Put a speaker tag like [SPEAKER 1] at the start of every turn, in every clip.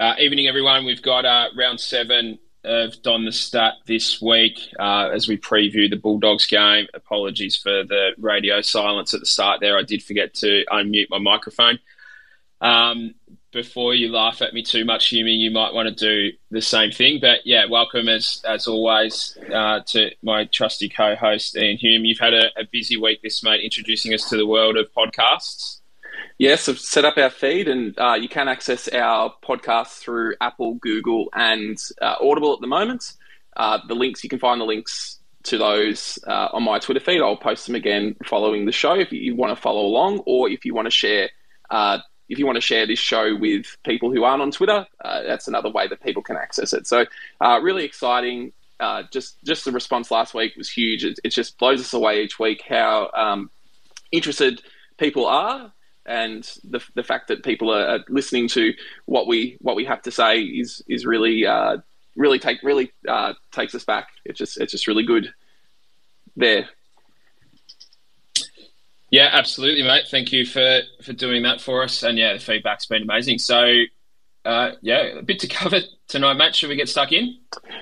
[SPEAKER 1] Uh, evening, everyone. We've got uh, round seven of Don the Stat this week uh, as we preview the Bulldogs game. Apologies for the radio silence at the start there. I did forget to unmute my microphone. Um, before you laugh at me too much, Hume, you might want to do the same thing. But yeah, welcome as as always uh, to my trusty co-host Ian Hume. You've had a, a, busy week this mate, introducing us to the world of podcasts.
[SPEAKER 2] Yes, I've set up our feed, and uh, you can access our podcast through Apple, Google, and uh, Audible at the moment. Uh, the links you can find the links to those uh, on my Twitter feed. I'll post them again following the show if you want to follow along, or if you want to share uh, if you want to share this show with people who aren't on Twitter, uh, that's another way that people can access it. So, really exciting. Just just the response last week was huge. It, it just blows us away each week how um, interested people are, and the, the fact that people are listening to what we what we have to say is is really uh, really take really uh, takes us back. It's just it's just really good there.
[SPEAKER 1] Yeah, absolutely, mate. Thank you for for doing that for us. And yeah, the feedback's been amazing. So, uh, yeah, a bit to cover tonight, mate. Should we get stuck in?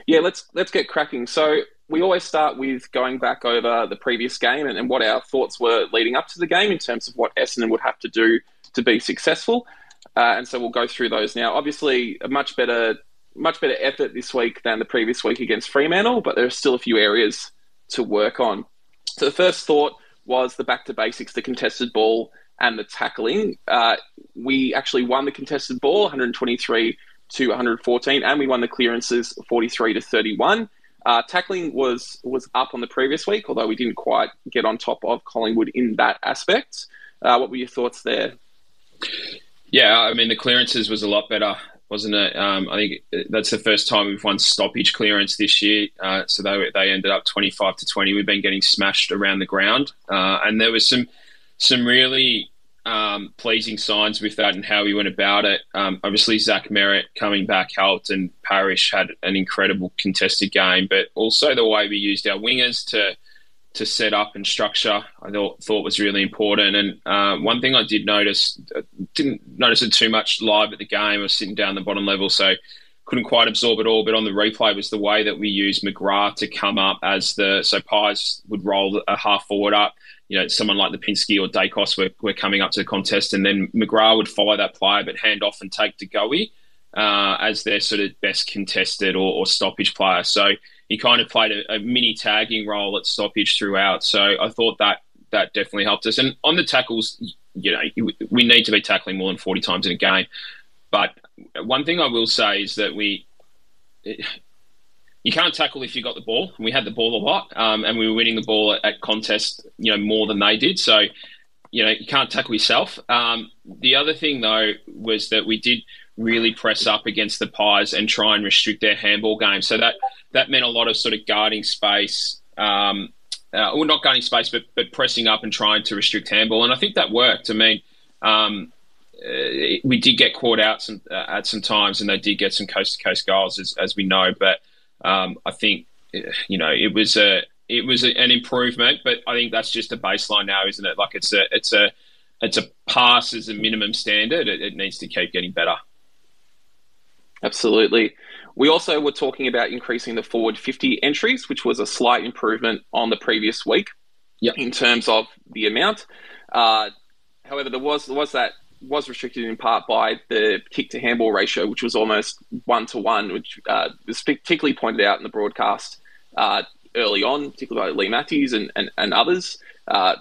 [SPEAKER 2] Yeah, let's let's get cracking. So we always start with going back over the previous game and, and what our thoughts were leading up to the game in terms of what Essendon would have to do to be successful. Uh, and so we'll go through those now. Obviously, a much better much better effort this week than the previous week against Fremantle, but there are still a few areas to work on. So the first thought was the back to basics, the contested ball and the tackling. Uh, we actually won the contested ball 123 to 114, and we won the clearances 43 to 31. Uh, tackling was was up on the previous week, although we didn't quite get on top of Collingwood in that aspect. Uh, what were your thoughts there?
[SPEAKER 1] Yeah, I mean the clearances was a lot better wasn't it? Um, I think that's the first time we've won stoppage clearance this year. Uh, so they they ended up twenty five to twenty. We've been getting smashed around the ground, uh, and there was some some really um, pleasing signs with that and how we went about it. Um, obviously, Zach Merrett coming back helped, and Parish had an incredible contested game, but also the way we used our wingers to to set up and structure, I thought, thought was really important. And uh, one thing I did notice, uh, didn't notice it too much live at the game. I was sitting down the bottom level, so couldn't quite absorb it all. But on the replay was the way that we used McGrath to come up as the so Pies would roll a half forward up. You know, someone like Lipinski or Daicos were, were coming up to the contest, and then McGrath would follow that player, but hand off and take De Goey uh, as their sort of best contested or, or stoppage player. So he kind of played a, a, mini tagging role at stoppage throughout. So I thought that that definitely helped us. And on the tackles, you know, we need to be tackling more than 40 times in a game. But one thing I will say is that we. You can't tackle if you got the ball. We had the ball a lot, um, and we were winning the ball at, at, contest, you know, more than they did. So, you know, you can't tackle yourself. Um, the other thing though was that we did really press up against the Pies and try and restrict their handball game. So that that meant a lot of sort of guarding space. Um, uh, well, not guarding space, but but pressing up and trying to restrict handball, and I think that worked. I mean, um, uh, we did get caught out some, uh, at some times, and they did get some coast to coast goals, as, as we know. But um, I think you know it was a it was a, an improvement, but I think that's just a baseline now, isn't it? Like it's a it's a it's a pass as a minimum standard. It, it needs to keep getting better.
[SPEAKER 2] Absolutely. We also were talking about increasing the forward 50 entries, which was a slight improvement on the previous week yep. in terms of the amount. Uh, however, there was there was that was restricted in part by the kick to handball ratio, which was almost one to one, which uh, was particularly pointed out in the broadcast uh, early on, particularly by Leigh Matthews and, and, and others. Uh,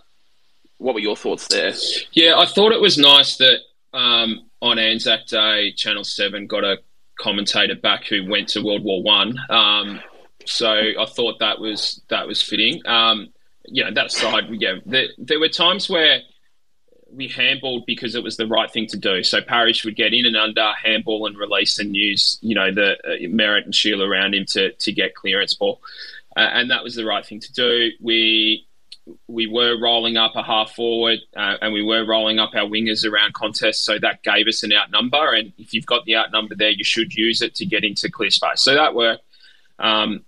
[SPEAKER 2] what were your thoughts there?
[SPEAKER 1] Yeah, I thought it was nice that um, on Anzac Day, Channel 7 got a commentator back who went to World War One. Um, so I thought that was that was fitting. Um, you know, that aside, yeah, there were times where we handballed because it was the right thing to do. So Parish would get in and under, handball and release, and use you know the uh, Merrett and Shiel around him to to get clearance ball, uh, and that was the right thing to do. We we were rolling up a half forward uh, and we were rolling up our wingers around contests. So that gave us an outnumber. And if you've got the outnumber there, you should use it to get into clear space. So that worked. Um,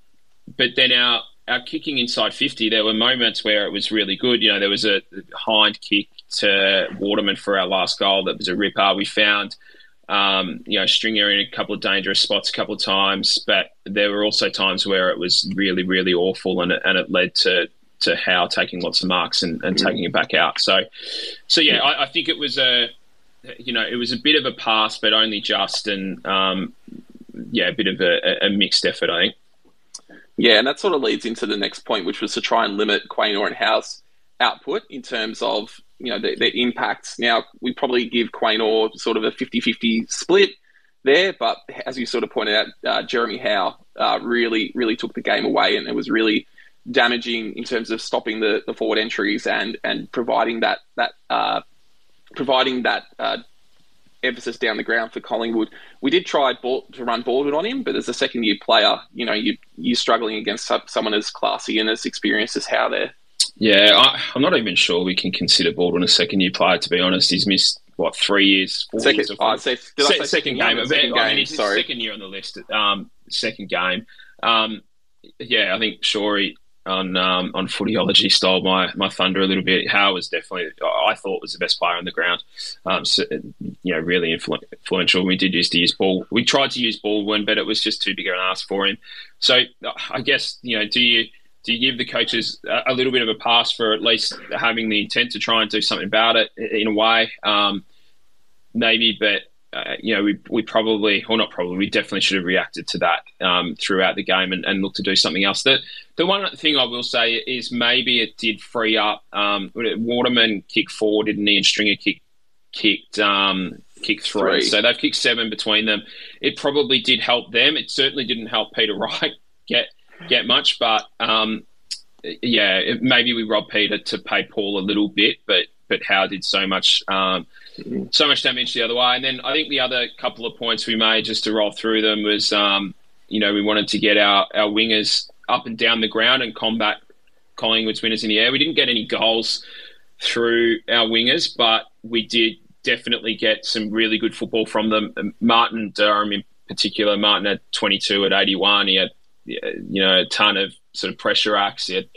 [SPEAKER 1] but then our, our kicking inside 50, there were moments where it was really good. You know, there was a hind kick to Waterman for our last goal that was a ripper. We found Um, you know, Stringer in a couple of dangerous spots a couple of times, but there were also times where it was really, really awful, and it, and it led to to Howe taking lots of marks and, and taking it back out. So, so yeah, I, I, think it was a, you know, it was a bit of a pass, but only just, and um, yeah, a bit of a, a, mixed effort, I think.
[SPEAKER 2] Yeah, and that sort of leads into the next point, which was to try and limit Quaynor and Howe's output in terms of you know, their, their impacts. Now, we probably give Quaynor sort of a 50 50 split there, but as you sort of pointed out, uh, Jeremy Howe uh, really, really took the game away and it was really damaging in terms of stopping the, the forward entries and, and providing that, that, uh, providing that uh, emphasis down the ground for Collingwood. We did try ball, to run Baldwin on him, but as a second year player, you know, you, you're struggling against someone as classy and as experienced as Howe there.
[SPEAKER 1] Yeah, I, am not even sure we can consider Baldwin a second year player. To be honest, he's missed what three years, four
[SPEAKER 2] second,
[SPEAKER 1] years.
[SPEAKER 2] Oh, say, did Se- I say
[SPEAKER 1] second game. Second game. I mean, sorry. second year on the list. Um, second game. Um, yeah, I think Shorey on um, on footyology stole my my thunder a little bit. Howe was definitely I thought was the best player on the ground. Um, so, you know, really influ- influential. We did use to use ball. We tried to use Baldwin, but it was just too big an ask for him. So I guess you know, do you do you give the coaches a, little bit of a pass for at least having the intent to try and do something about it in a way? Um, maybe, but uh, you know, we, we probably, or not probably, we definitely should have reacted to that um, throughout the game and, and looked to do something else. The, the one thing I will say is maybe it did free up. Um, Waterman kicked four, didn't he? And Stringer kick, kicked um, kicked three. three. So they've kicked seven between them. It probably did help them. It certainly didn't help Peter Wright get get much, but um, yeah, it, maybe we robbed Peter to pay Paul a little bit, but but Howe did so much um, so much damage the other way. And then I think the other couple of points we made just to roll through them was um, you know we wanted to get our our wingers up and down the ground and combat Collingwood's winners in the air. We didn't get any goals through our wingers, but we did definitely get some really good football from them. Martin Durham in particular, Martin had 22 at 81. He had you know, a ton of sort of pressure acts. He had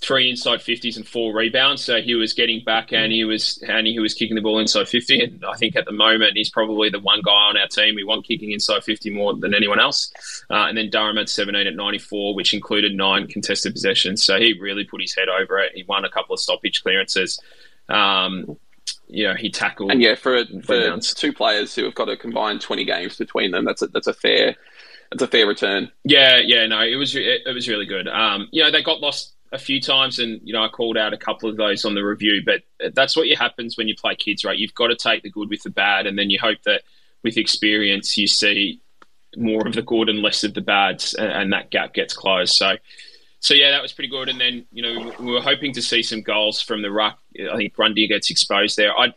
[SPEAKER 1] three inside fifties and four rebounds. So he was getting back and he was and he was kicking the ball inside fifty. And I think at the moment he's probably the one guy on our team we want kicking inside fifty more than anyone else. Uh, and then Durham had seventeen at ninety four, which included nine contested possessions. So he really put his head over it. He won a couple of stoppage clearances. Um, you know, he tackled.
[SPEAKER 2] And yeah, for, for two players who have got a combined 20 games between them, that's a, that's a fair it's a fair return.
[SPEAKER 1] Yeah, yeah, no, it was it, it was really good. Um, you know, they got lost a few times, and you know, I called out a couple of those on the review. But that's what happens when you play kids, right? You've got to take the good with the bad, and then you hope that with experience you see more of the good and less of the bads, and, and that gap gets closed. So. So yeah, that was pretty good. And then you know we were hoping to see some goals from the ruck. I think Grundy gets exposed there. I,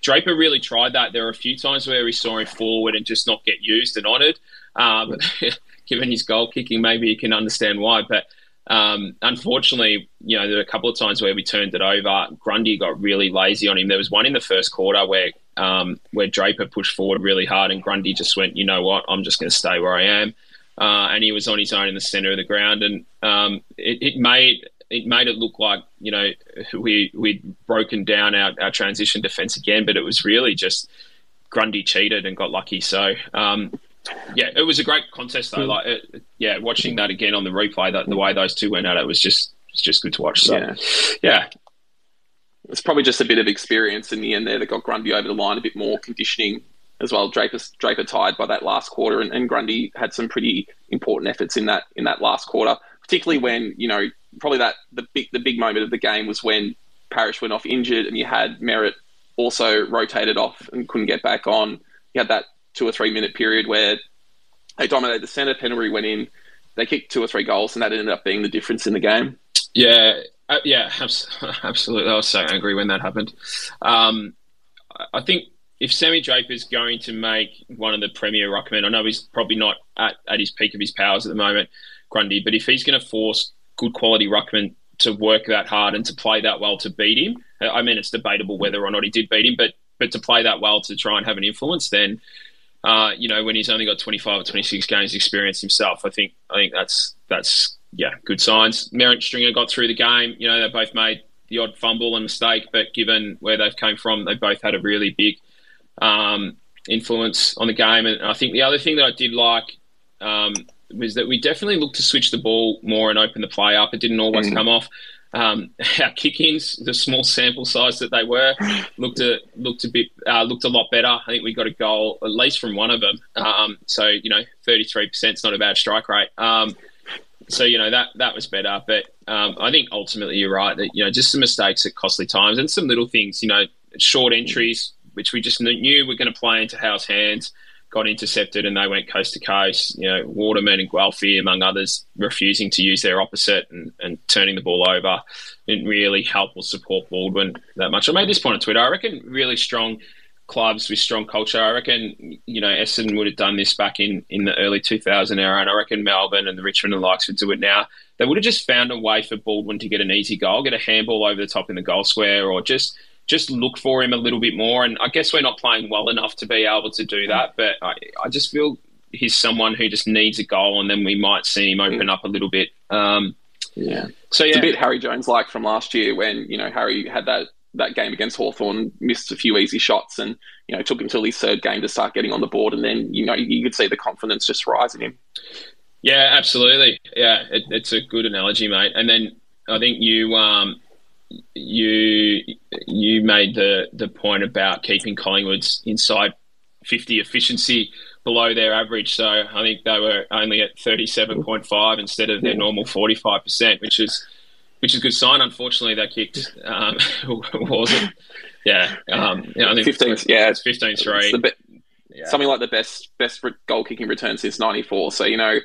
[SPEAKER 1] Draper really tried that. There were a few times where we saw him forward and just not get used and honoured. Um, given his goal kicking, maybe you can understand why. But um, unfortunately, you know, there were a couple of times where we turned it over. Grundy got really lazy on him. There was one in the first quarter where um, where Draper pushed forward really hard, and Grundy just went, you know what, I'm just going to stay where I am. Uh, and he was on his own in the centre of the ground, and um, it, it, made it made it look like you know we we'd broken down our, our transition defence again, but it was really just Grundy cheated and got lucky. So um, yeah, it was a great contest though. Hmm. Like, it, yeah, watching that again on the replay, that the way those two went at it was just it's just good to watch. So, yeah. yeah.
[SPEAKER 2] It's probably just a bit of experience in the end there that got Grundy over the line, a bit more conditioning as well. Draper Draper tied by that last quarter, and, and Grundy had some pretty important efforts in that in that last quarter, particularly when you know probably that the big the big moment of the game was when Parish went off injured, and you had Merrett also rotated off and couldn't get back on. You had that two or three minute period where they dominated the centre, penalty went in, they kicked two or three goals, and that ended up being the difference in the game.
[SPEAKER 1] Yeah, uh, yeah, absolutely. I was so angry when that happened. Um, I think if Sammy Draper is going to make one of the premier ruckmen, I know he's probably not at, at his peak of his powers at the moment, Grundy, but if he's going to force good quality ruckmen to work that hard and to play that well to beat him, I mean, it's debatable whether or not he did beat him, but but to play that well to try and have an influence, then uh, you know, when he's only got 25 or 26 games experience himself, I think I think that's that's yeah, good signs. Merrett Stringer got through the game. You know, they both made the odd fumble and mistake, but given where they've came from, they both had a really big, um, influence on the game. And I think the other thing that I did like um, was that we definitely looked to switch the ball more and open the play up. It didn't always mm. come off. Um, our kick-ins, the small sample size that they were, looked a looked a bit uh, looked a lot better. I think we got a goal at least from one of them. Um, so you know, thirty three percent is not a bad strike rate. Um, so you know that that was better. But um, I think ultimately you're right that you know just some mistakes at costly times and some little things. You know, short entries which we just knew were going to play into Howe's hands. Got intercepted and they went coast to coast. You know, Waterman and Guelfi, among others, refusing to use their opposite and, and turning the ball over didn't really help or support Baldwin that much. I made this point on Twitter. I reckon really strong clubs with strong culture. I reckon you know Essendon would have done this back in in the early 2000 era, and I reckon Melbourne and the Richmond and the likes would do it now. They would have just found a way for Baldwin to get an easy goal, get a handball over the top in the goal square, or just just look for him a little bit more. And I guess we're not playing well enough to be able to do that, but I, I just feel he's someone who just needs a goal, and then we might see him open up a little bit. Um,
[SPEAKER 2] yeah. So yeah, it's a bit Harry Jones like from last year when you know Harry had that that game against Hawthorn, missed a few easy shots, and you know took him till his third game to start getting on the board, and then you know you could see the confidence just rise in him.
[SPEAKER 1] Yeah, absolutely. Yeah, it, it's a good analogy, mate. And then I think you um, you you made the the point about keeping Collingwood's inside fifty efficiency below their average. So I think they were only at thirty seven point five instead of their normal forty five percent, which is which is a good sign. Unfortunately, they kicked um, was it? Yeah, um, yeah, I think
[SPEAKER 2] 15, yeah,
[SPEAKER 1] it's 15-3.
[SPEAKER 2] Be- yeah. Something like the best best goal kicking return since '94. So you know,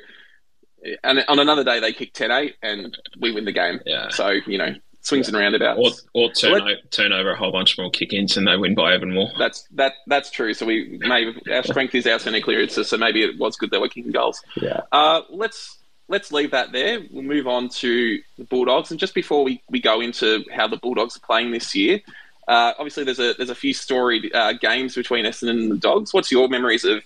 [SPEAKER 2] and on another day they kick 10-8 and we win the game.
[SPEAKER 1] Yeah.
[SPEAKER 2] So you know, swings yeah. and roundabouts.
[SPEAKER 1] Or, or turn, o- turn over a whole bunch more kick-ins and they win by even more.
[SPEAKER 2] That's that that's true. So we may our strength is our centre clearances. So maybe it was good that we're kicking goals.
[SPEAKER 1] Yeah. Uh,
[SPEAKER 2] let's let's leave that there. We'll move on to the Bulldogs. And just before we, we go into how the Bulldogs are playing this year, uh, obviously there's a there's a few storied uh, games between Essendon and the Dogs. What's your memories of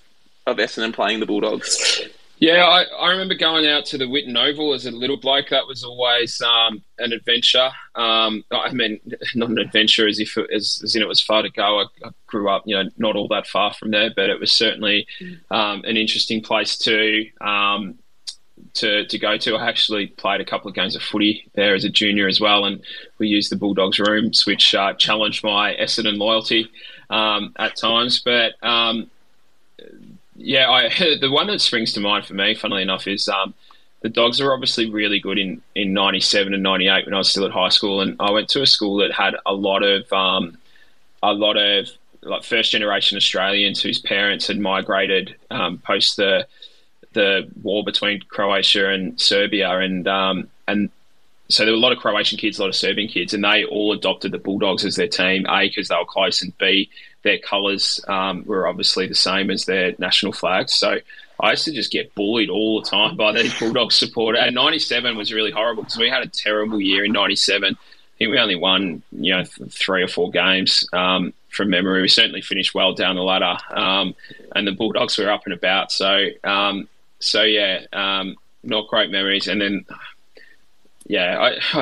[SPEAKER 2] of Essendon playing the Bulldogs?
[SPEAKER 1] Yeah, I, I remember going out to the Whitten Oval as a little bloke. That was always um, an adventure. Um, I mean, not an adventure as if it, as, as in it was far to go. I, I, grew up, you know, not all that far from there, but it was certainly um, an interesting place to um, to to go to. I actually played a couple of games of footy there as a junior as well, and we used the Bulldogs rooms, which uh, challenged my Essendon loyalty um, at times, but um, yeah, I, the one that springs to mind for me, funnily enough, is um, the dogs are obviously really good in, in 97 and 98 when I was still at high school. And I went to a school that had a lot of, um, a lot of like first generation Australians whose parents had migrated um, post the, the war between Croatia and Serbia. And, um, and so there were a lot of Croatian kids, a lot of Serbian kids, and they all adopted the Bulldogs as their team. A because they were close, and B their colours um, were obviously the same as their national flags. So I used to just get bullied all the time by these Bulldogs supporters. And '97 was really horrible because we had a terrible year in '97. I think we only won, you know, three or four games um, from memory. We certainly finished well down the ladder, um, and the Bulldogs were up and about. So, um, so yeah, um, not great memories. And then yeah, I,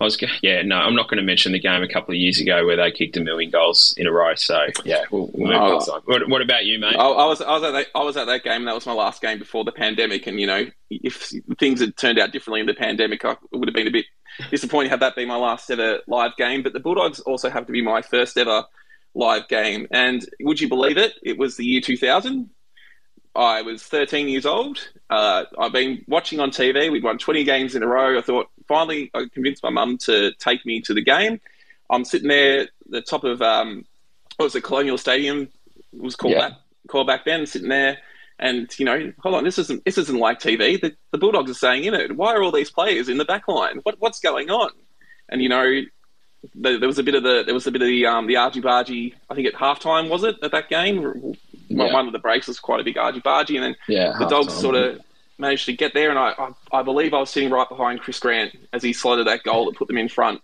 [SPEAKER 1] I, was, yeah, no, I'm not going to mention the game a couple of years ago where they kicked a million goals in a row. So yeah, we'll, we'll move oh, on. What, what, about you, mate?
[SPEAKER 2] I, I, was, I was at that, I was at that game. And that was my last game before the pandemic, and you know, if things had turned out differently in the pandemic, I would have been a bit disappointed had that been my last ever live game. But the Bulldogs also have to be my first ever live game, and would you believe it? It was the year 2000. I was 13 years old. Uh, I've been watching on TV. We'd won 20 games in a row. I thought finally I convinced my mum to take me to the game. I'm sitting there, the top of um, what was it, Colonial Stadium it was called yeah. called back then, sitting there, and you know, hold on, this isn't this isn't like TV. The, the Bulldogs are saying in it, why are all these players in the back line? What what's going on? And you know, there, was a bit of the there was a bit of the um, the argy bargy. I think at halftime was it at that game yeah. one of the breaks was quite a big argy bargy, and then
[SPEAKER 1] yeah,
[SPEAKER 2] the dogs sort of managed to get there. And I, I, I, believe I was sitting right behind Chris Grant as he slotted that goal that put them in front.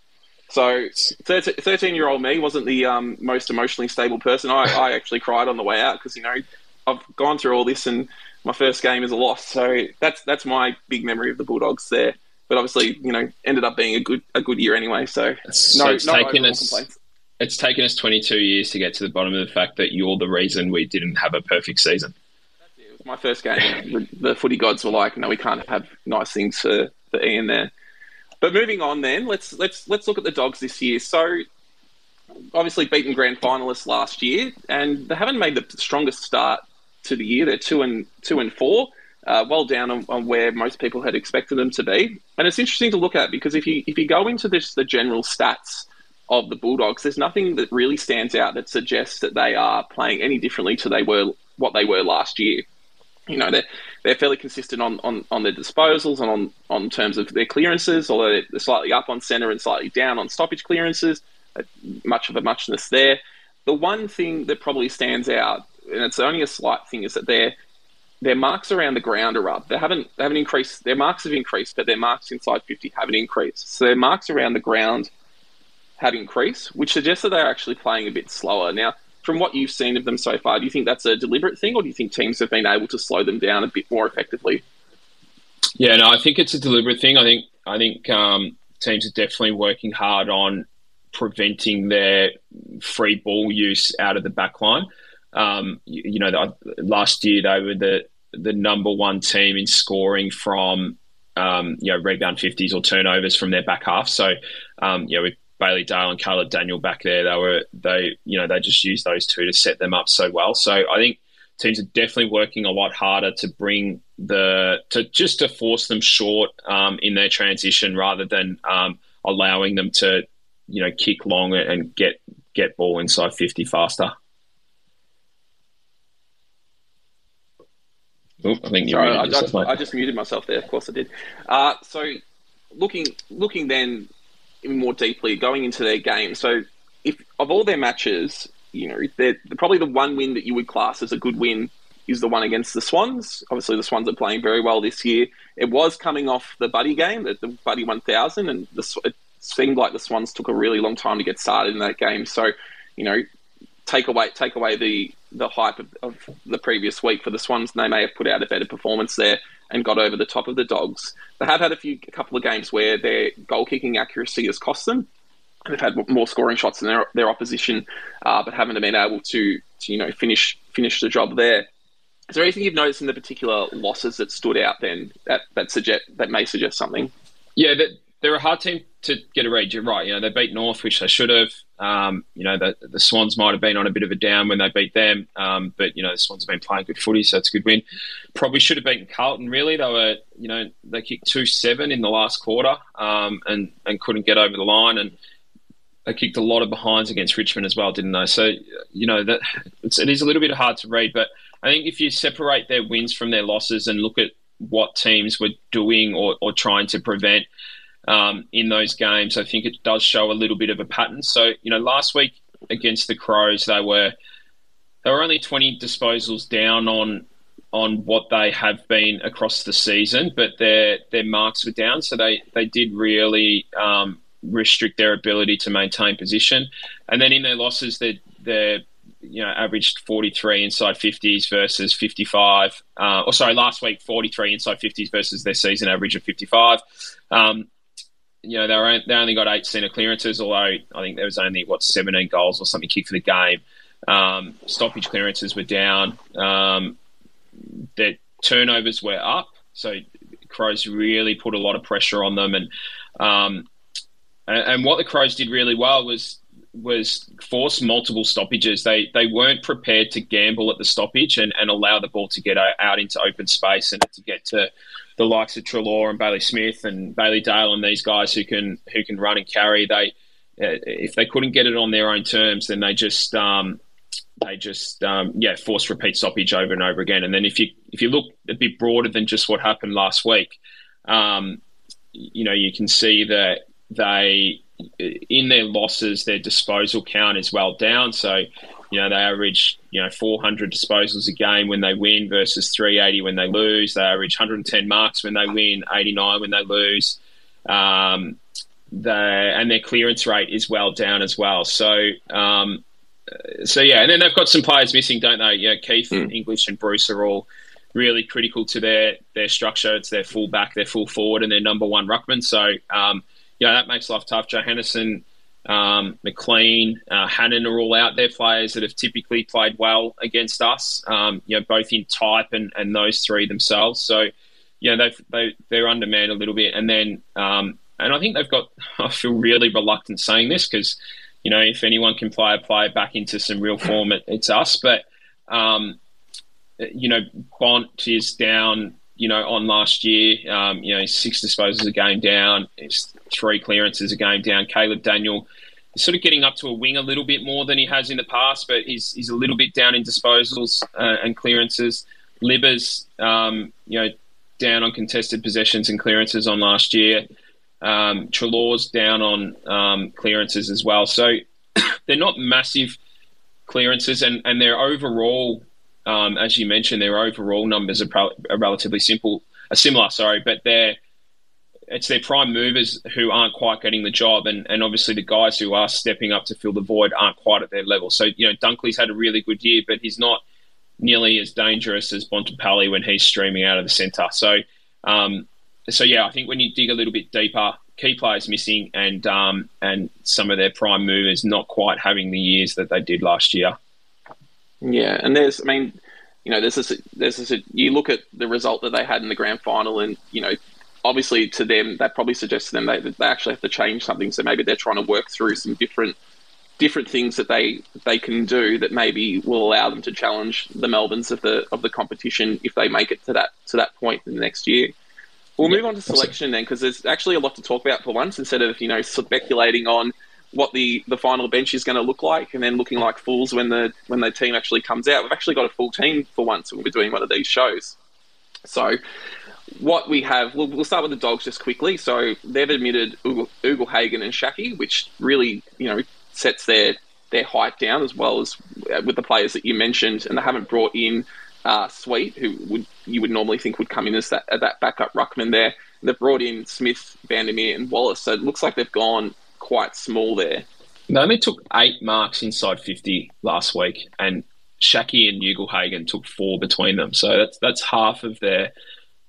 [SPEAKER 2] So, 13 year old me wasn't the um, most emotionally stable person. I, I actually cried on the way out because, you know, I've gone through all this and my first game is a loss. So, that's that's my big memory of the Bulldogs there. But obviously, you know, ended up being a good a good year anyway. So,
[SPEAKER 1] no, so no taken us, complaints it's taken us 22 years to get to the bottom of the fact that you're the reason we didn't have a perfect season.
[SPEAKER 2] It was my first game. the, the footy gods were like, "No, we can't have nice things for, for Ian there." But moving on, then let's let's let's look at the dogs this year. So obviously beaten grand finalists last year, and they haven't made the strongest start to the year. They're two and two and four, uh, well down on, on, where most people had expected them to be. And it's interesting to look at because if you if you go into this the general stats of the Bulldogs, there's nothing that really stands out that suggests that they are playing any differently to they were what they were last year. You know, they're they're fairly consistent on, on, on their disposals and on, on terms of their clearances, although they're slightly up on centre and slightly down on stoppage clearances. Uh, much of a muchness there. The one thing that probably stands out, and it's only a slight thing, is that their their marks around the ground are up. They haven't they haven't increased. Their marks have increased, but their marks inside fifty haven't increased. So their marks around the ground have increased, which suggests that they're actually playing a bit slower. Now, from what you've seen of them so far, do you think that's a deliberate thing, or do you think teams have been able to slow them down a bit more effectively?
[SPEAKER 1] Yeah, no, I think it's a deliberate thing. I think I think um, teams are definitely working hard on preventing their free ball use out of the back line. Um, you, you, know, the, last year they were the the number one team in scoring from um, you know rebound fifties or turnovers from their back half. So um, you know Bailey Dale and Caleb Daniel back there, they were they you know they just used those two to set them up so well. So I think teams are definitely working a lot harder to bring the to just to force them short um, in their transition rather than um, allowing them to you know kick long and get get ball inside fifty faster. I think
[SPEAKER 2] Sorry, I, I, I, just muted myself there. Of course, I did. Uh, so, looking looking then more deeply, going into their game. So, if of all their matches, you know, they're, probably the one win that you would class as a good win is the one against the Swans. Obviously, the Swans are playing very well this year. It was coming off the Buddy game, the, the Buddy 1000, and the, it seemed like the Swans took a really long time to get started in that game. So, you know, take away take away the the hype of, of, the previous week for the Swans, and they may have put out a better performance there and got over the top of the Dogs. They have had a few a couple of games where their goal kicking accuracy has cost them. They've had more scoring shots than their, their opposition, uh, but haven't been able to, to you know finish finish the job there. Is there anything you've noticed in the particular losses that stood out then that that suggest that may suggest something?
[SPEAKER 1] Yeah, that they're a hard team to get a read. You're right. You know, they beat North, which they should have. Um, you know, the, the Swans might have been on a bit of a down when they beat them, um, but you know, the Swans have been playing good footy, so it's a good win. Probably should have beaten Carlton. Really, they were. You know, they kicked two seven in the last quarter, um, and and couldn't get over the line, and they kicked a lot of behinds against Richmond as well, didn't they? So you know that it's, it is a little bit hard to read, but I think if you separate their wins from their losses and look at what teams were doing or, or trying to prevent um, in those games. I think it does show a little bit of a pattern. So you know, last week against the Crows, they were they were only 20 disposals down on on what they have been across the season, but their their marks were down, so they they did really um, restrict their ability to maintain position. And then in their losses, they they you know averaged 43 inside 50s versus 55. Uh, or sorry, last week 43 inside 50s versus their season average of 55. Um, you know, they, were, they only got eight centre clearances, although I think there was only, what, 17 goals or something kicked for the game. Um, stoppage clearances were down. Um, their turnovers were up. So Crows really put a lot of pressure on them. And, um, and, and what the Crows did really well was was force multiple stoppages. They they weren't prepared to gamble at the stoppage and, and allow the ball to get out into open space and to get to the likes of Treloar and Bailey Smith and Bailey Dale and these guys who can who can run and carry. They uh, if they couldn't get it on their own terms, then they just um, they just um, yeah force repeat stoppage over and over again. And then if you if you look a bit broader than just what happened last week, um, you know you can see that they in their losses their disposal count is well down. So you know, they average, you know, 400 disposals a game when they win versus 380 when they lose. They average 110 marks when they win, 89 when they lose. Um, they, and their clearance rate is well down as well. So, um, so yeah, and then they've got some players missing, don't they? Yeah, Keath, mm. English, and Bruce are all really critical to their their structure. It's their full back, their full forward, and their number one ruckman. So, um, yeah, that makes life tough. Johannisen um, McLean, uh, Hannan are all out there players that have typically played well against us, um, you know, both in type and, and those three themselves. So, you know, they, they're undermanned a little bit. And then, um, and I think they've got, I feel really reluctant saying this because, you know, if anyone can play a player back into some real form, it, it's us. But, um, you know, Bont is down, you know, on last year. Um, you know, six disposals a game down. It's three clearances a game down. Caleb Daniel is sort of getting up to a wing a little bit more than he has in the past, but he's, he's a little bit down in disposals uh, and clearances. Libbers, um, you know, down on contested possessions and clearances on last year. Um, Treloar's down on um, clearances as well. So they're not massive clearances, and, and their overall, um, as you mentioned, their overall numbers are, pro- are relatively simple, similar. Sorry, but they're it's their prime movers who aren't quite getting the job, and, and obviously the guys who are stepping up to fill the void aren't quite at their level. So you know Dunkley's had a really good year, but he's not nearly as dangerous as Bontempelli when he's streaming out of the centre. So um, so yeah, I think when you dig a little bit deeper, key players missing, and um, and some of their prime movers not quite having the years that they did last year.
[SPEAKER 2] Yeah, and there's, I mean, you know, there's this, there's this, you look at the result that they had in the grand final, and you know, obviously to them, that probably suggests to them they, they actually have to change something. So maybe they're trying to work through some different different things that they they can do that maybe will allow them to challenge the Melbournes of the of the competition if they make it to that to that point in the next year. We'll yeah, move on to selection then, because there's actually a lot to talk about for once. Instead of you know speculating on what the, the final bench is going to look like, and then looking like fools when the when the team actually comes out, we've actually got a full team for once when we're doing one of these shows. So, what we have, we'll, we'll start with the dogs just quickly. So they've admitted Ugle-Hagan and Schache, which really you know sets their their height down as well as uh, with the players that you mentioned, and they haven't brought in uh, Sweet, who would you would normally think would come in as that, that backup ruckman there. They've brought in Smith, Vandermeer, and Wallace, so it looks like they've gone quite small there.
[SPEAKER 1] They only took eight marks inside 50 last week, and Schache and Ugle-Hagan took four between them. So that's that's half of their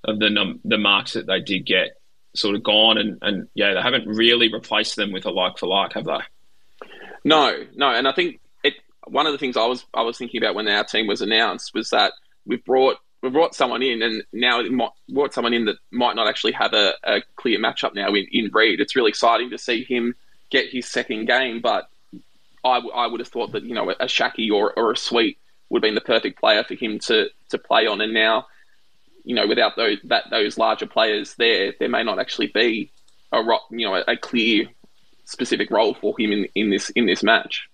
[SPEAKER 1] of the num- the marks that they did get sort of gone, and, and yeah, they haven't really replaced them with a like for like, have they?
[SPEAKER 2] No, no, and I think it. One of the things I was I was thinking about when our team was announced was that we've brought we've brought someone in, and now it might, brought someone in that might not actually have a, a clear matchup now in, in Reid. It's really exciting to see him get his second game, but I, w- I would have thought that you know a Schache or, or a Sweet would have been the perfect player for him to to play on, and now you know without those that those larger players there, there may not actually be a you know a, clear specific role for him in, in this in this match.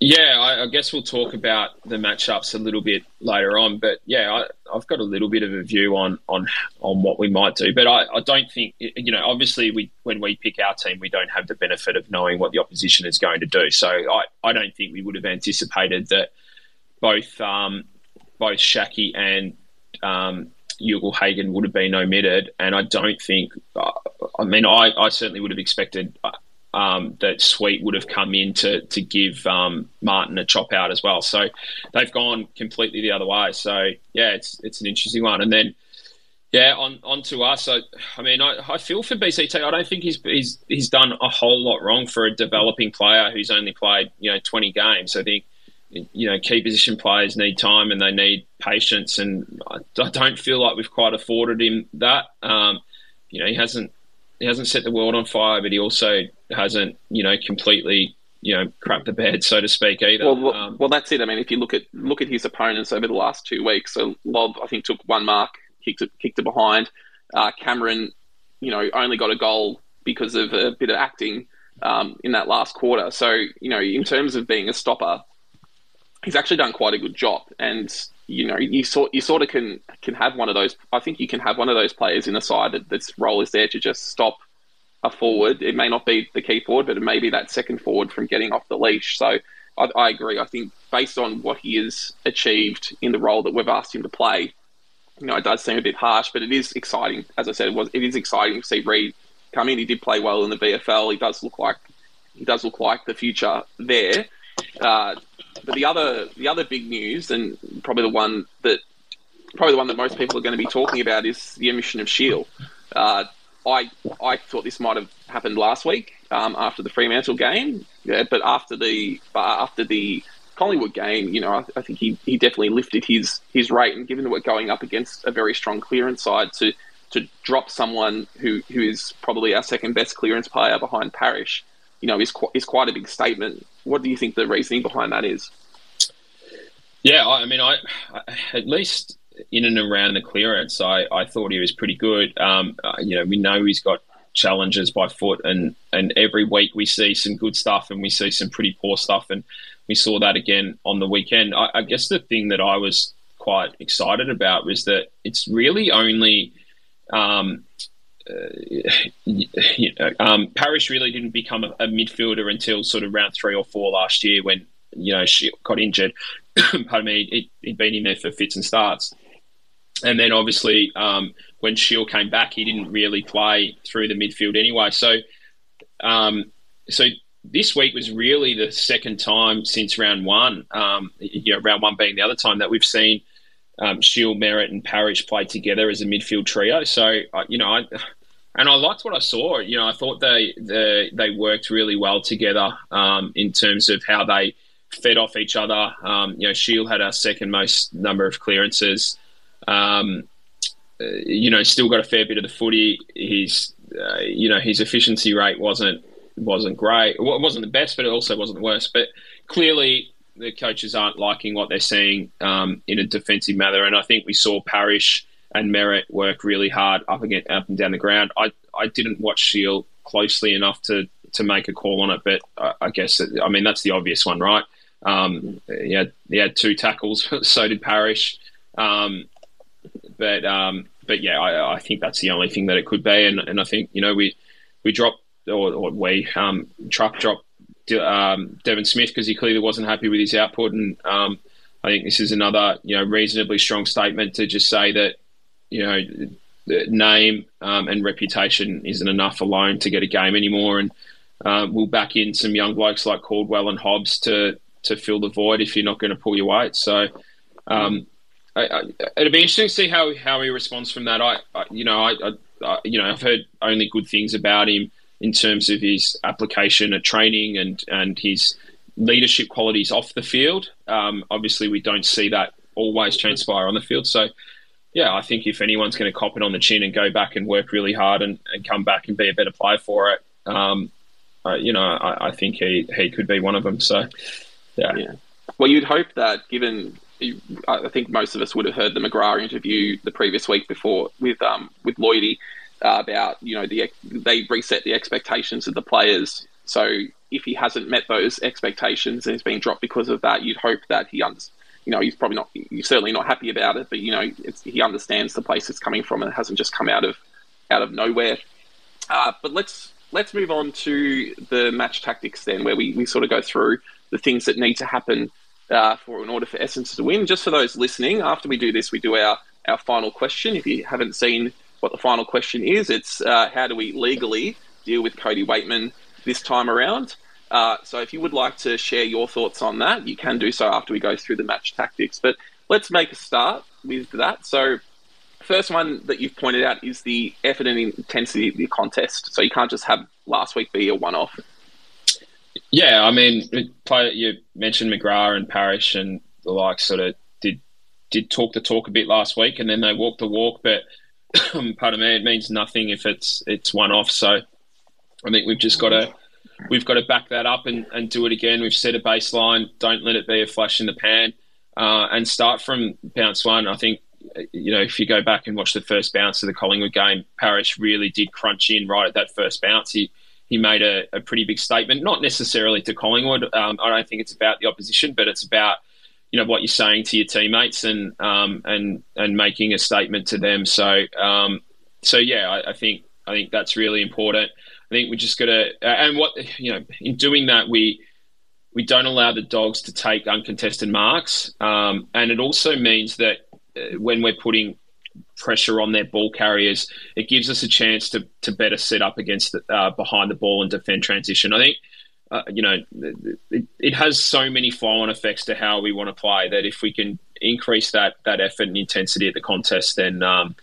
[SPEAKER 1] Yeah, I, I, guess we'll talk about the matchups a little bit later on. But yeah, I, have got a little bit of a view on on on what we might do. But I, I, don't think you know. Obviously, we when we pick our team, we don't have the benefit of knowing what the opposition is going to do. So I, I don't think we would have anticipated that both um, both Schache and um, Ugle-Hagan would have been omitted. And I don't think. Uh, I mean, I, I certainly would have expected uh, um, that Sweet would have come in to to give um, Martin a chop out as well. So they've gone completely the other way. So yeah, it's it's an interesting one. And then yeah, on on to us. I, I mean, I, I feel for BZT. I don't think he's he's he's done a whole lot wrong for a developing player who's only played you know twenty games. I think you know key position players need time and they need patience, and I, I don't feel like we've quite afforded him that. Um, you know, he hasn't he hasn't set the world on fire, but he also hasn't, you know, completely, you know, crapped the bed, so to speak, either.
[SPEAKER 2] Well, um, well, that's it. I mean, if you look at look at his opponents over the last two weeks, so Lobb, I think, took one mark, kicked it, kicked it behind. Uh, Cameron, you know, only got a goal because of a bit of acting um, in that last quarter. So, you know, in terms of being a stopper, he's actually done quite a good job. And you know, you sort you sort of can can have one of those. I think you can have one of those players in a side that that's role is there to just stop a forward. It may not be the key forward, but it may be that second forward from getting off the leash. So I, I agree. I think based on what he has achieved in the role that we've asked him to play, you know, it does seem a bit harsh, but it is exciting. As I said, it was it is exciting to see Reid come in. He did play well in the VFL. He does look like he does look like the future there. Uh, but the other the other big news, and probably the one that probably the one that most people are going to be talking about, is the emission of Shiel. Uh, I I thought this might have happened last week. um, after the Fremantle game, yeah, but after the after the Collingwood game, you know, I, I, think he, he definitely lifted his his rate, and given that we're going up against a very strong clearance side, to to drop someone who, who is probably our second best clearance player behind Parish, you know, is qu- is quite a big statement. What do you think the reasoning behind that is?
[SPEAKER 1] Yeah, I mean, I, I at least in and around the clearance, I, I thought he was pretty good. Um, uh, you know, we know he's got challenges by foot, and and every week we see some good stuff and we see some pretty poor stuff, and we saw that again on the weekend. I, I guess the thing that I was quite excited about was that it's really only. Um, you know, um, Parish really didn't become a, a, midfielder until sort of round three or four last year when you know she got injured. Pardon me, he, had been in there for fits and starts, and then obviously um, when Shiel came back, he didn't really play through the midfield anyway. So, um, so this week was really the second time since round one. Um, you know, round one being the other time that we've seen um, Shiel, Merrett, and Parish play together as a midfield trio. So, uh, you know, I, and I liked what I saw. You know, I thought they they, they worked really well together um, in terms of how they fed off each other. Um, you know, Shiel had our second most number of clearances. Um, uh, you know, still got a fair bit of the footy. His, uh, you know, his efficiency rate wasn't wasn't great. It wasn't the best, but it also wasn't the worst. But clearly, the coaches aren't liking what they're seeing um, in a defensive manner. And I think we saw Parish and Merrett work really hard up again, up and down the ground. I I didn't watch Shiel closely enough to to make a call on it, but I, I guess it, I mean that's the obvious one, right? Um, he had he had two tackles, so did Parish. Um, but um, but yeah, I, I, think that's the only thing that it could be, and, and I think you know we we dropped or, or we um, truck dropped um, Devon Smith because he clearly wasn't happy with his output, and um, I think this is another you know reasonably strong statement to just say that you know name um, and reputation isn't enough alone to get a game anymore, and uh, we'll back in some young blokes like Caldwell and Hobbs to to fill the void if you're not going to pull your weight. So. Um, I, I, it'll be interesting to see how how he responds from that. I, I you know, I, you know, I've heard only good things about him in terms of his application at training and and his leadership qualities off the field. Um, obviously, we don't see that always transpire on the field. So, yeah, I think if anyone's going to cop it on the chin and go back and work really hard and, and come back and be a better player for it, um, uh, you know, I, I, think he he could be one of them. So, yeah. yeah.
[SPEAKER 2] Well, you'd hope that given I think most of us would have heard the McGrath interview the previous week before with um, with Lloydie uh, about you know the they reset the expectations of the players. So if he hasn't met those expectations and he's been dropped because of that, you'd hope that he understands. You know, he's probably not. He's certainly not happy about it, but you know, he understands the place it's coming from and it hasn't just come out of out of nowhere. Uh, but let's let's move on to the match tactics then, where we, we sort of go through the things that need to happen uh, for in order for Essence to win. Just for those listening, after we do this, we do our our final question. If you haven't seen what the final question is, it's uh, how do we legally deal with Cody Weightman this time around? Uh, so if you would like to share your thoughts on that, you can do so after we go through the match tactics. But let's make a start with that. So first one that you've pointed out is the effort and intensity of the contest. So you can't just have last week be a one-off.
[SPEAKER 1] Yeah, I mean, you mentioned McGrath and Parish and the like. Sort of did did talk the talk a bit last week, and then they walked the walk. But pardon me, it means nothing if it's it's one off. So I think we've just got to we've got to back that up and, and do it again. We've set a baseline. Don't let it be a flash in the pan, uh, and start from bounce one. I think you know if you go back and watch the first bounce of the Collingwood game, Parish really did crunch in right at that first bounce. He he made a, a pretty big statement, not necessarily to Collingwood. Um, I don't think it's about the opposition, but it's about you know what you're saying to your teammates and um, and and making a statement to them. So um, so yeah, I, I, think I think that's really important. I think we just got to uh, and what you know in doing that we we don't allow the dogs to take uncontested marks, um, and it also means that uh, when we're putting pressure on their ball carriers, it gives us a chance to to better set up against the, uh, behind the ball and defend transition. I think. Uh, you know, it, it, has so many flow-on effects to how we want to play that if we can increase that that effort and intensity at the contest, then um,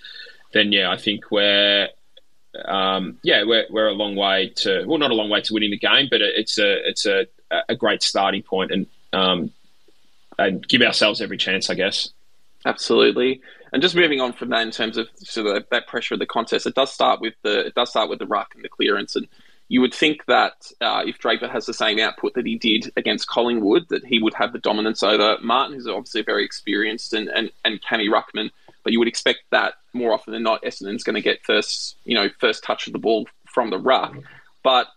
[SPEAKER 1] then yeah, I think we're um, yeah, we're, we're a long way to well, not a long way to winning the game, but it's a it's a, a great starting point and um, and give ourselves every chance, I guess.
[SPEAKER 2] Absolutely. And just moving on from that in terms of sort of that pressure of the contest, it does start with the it does start with the ruck and the clearance. And you would think that uh, if Draper has the same output that he did against Collingwood, that he would have the dominance over Martin, who's obviously very experienced, and and and Cammy Ruckman. But you would expect that more often than not, Essendon's going to get first, you know, first touch of the ball from the ruck. But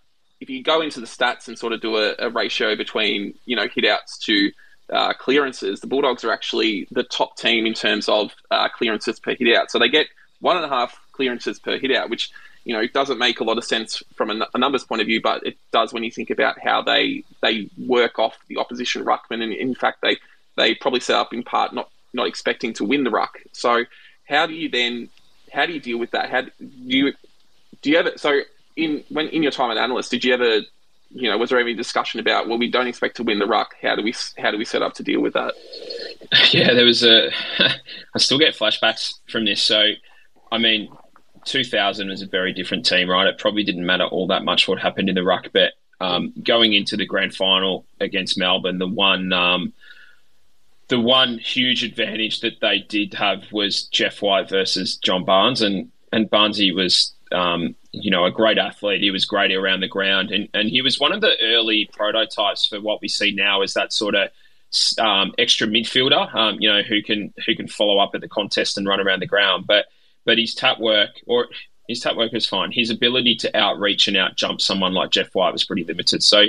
[SPEAKER 2] if you go into the stats and sort of do a, a ratio between, you know, hitouts to uh, clearances, the Bulldogs are actually the top team in terms of uh, clearances per hitout. So they get one and a half clearances per hitout, which you know doesn't make a lot of sense from a, a, numbers point of view, but it does when you think about how they they work off the opposition ruckman, and in fact they they probably set up in part not not expecting to win the ruck. So how do you then how do you deal with that? How do you do you ever so in when in your time as analyst did you ever you know was there any discussion about well we don't expect to win the ruck how do we how do we set up to deal with that?
[SPEAKER 1] Yeah, there was a. I still get flashbacks from this. So, I mean, 2000 was a very different team, right? It probably didn't matter all that much what happened in the ruck, but um, going into the grand final against Melbourne, the one um, the one huge advantage that they did have was Jeff White versus John Barnes, and and Barnesy was um, you know a great athlete. He was great around the ground, and and he was one of the early prototypes for what we see now as that sort of um, extra midfielder, um, you know, who can who can follow up at the contest and run around the ground. But but his tap work or his tap work was fine. His ability to outreach and out jump someone like Jeff White was pretty limited. So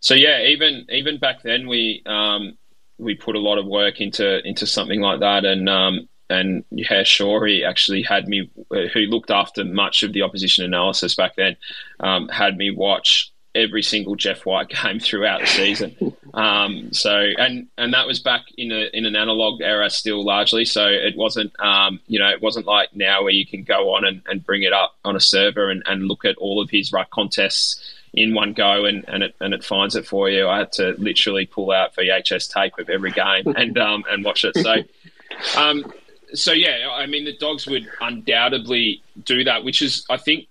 [SPEAKER 1] so yeah, even even back then we um, we put a lot of work into into something like that, and um, and yeah, sure, he actually had me, who looked after much of the opposition analysis back then, um, had me watch every single Jeff White game throughout the season. Um, so and and that was back in a in an analog era still largely. So it wasn't um, you know it wasn't like now where you can go on and, and bring it up on a server and, and look at all of his ruck contests in one go and, and it and it finds it for you. I had to literally pull out VHS tape of every game and um, and watch it. So um, so yeah, I mean the dogs would undoubtedly do that, which is I think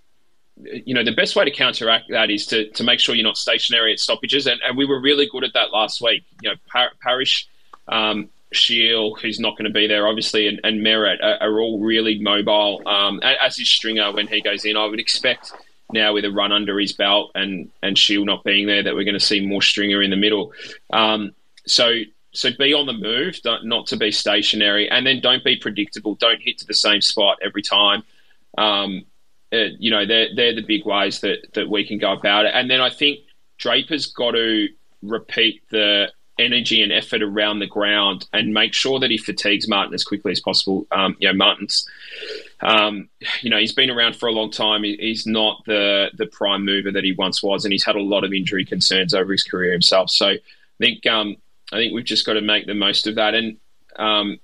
[SPEAKER 1] you know the best way to counteract that is to to make sure you're not stationary at stoppages, and, and we were really good at that last week. You know, Par- Parish. Um, Shiel, who's not going to be there, obviously, and, and Merrett are, are, all really mobile. Um, as is Stringer when he goes in, I would expect now with a run under his belt and and Shiel not being there that we're going to see more Stringer in the middle. Um, so so be on the move, not to be stationary, and then don't be predictable. Don't hit to the same spot every time. Um, uh, you know, they're they're the big ways that that we can go about it. And then I think Draper's got to repeat the energy and effort around the ground and make sure that he fatigues Martin as quickly as possible. Um, you know, Martin's um, you know, he's been around for a long time. He's not the the prime mover that he once was, and he's had a lot of injury concerns over his career himself. So I think um, I think we've just got to make the most of that. And um,